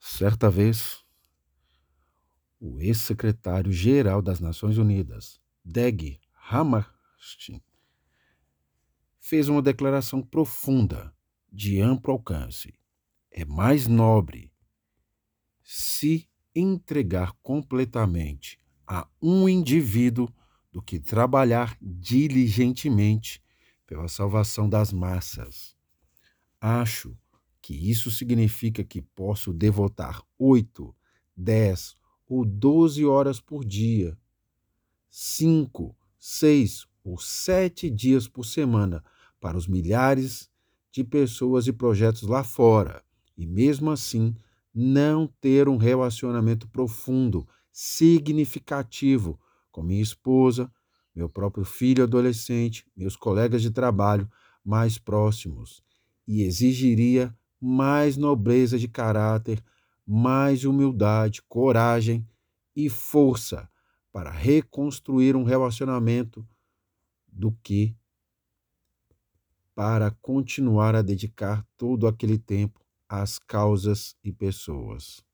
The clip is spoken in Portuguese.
Certa vez, o ex-secretário-geral das Nações Unidas, Dag Hammarskjöld, fez uma declaração profunda, de amplo alcance. É mais nobre se entregar completamente a um indivíduo do que trabalhar diligentemente pela salvação das massas. Acho que isso significa que posso devotar oito, dez ou doze horas por dia, cinco, seis ou sete dias por semana para os milhares de pessoas e projetos lá fora, e mesmo assim não ter um relacionamento profundo, significativo com minha esposa, meu próprio filho adolescente, meus colegas de trabalho mais próximos, e exigiria mais nobreza de caráter, mais humildade, coragem e força para reconstruir um relacionamento do que para continuar a dedicar todo aquele tempo às causas e pessoas.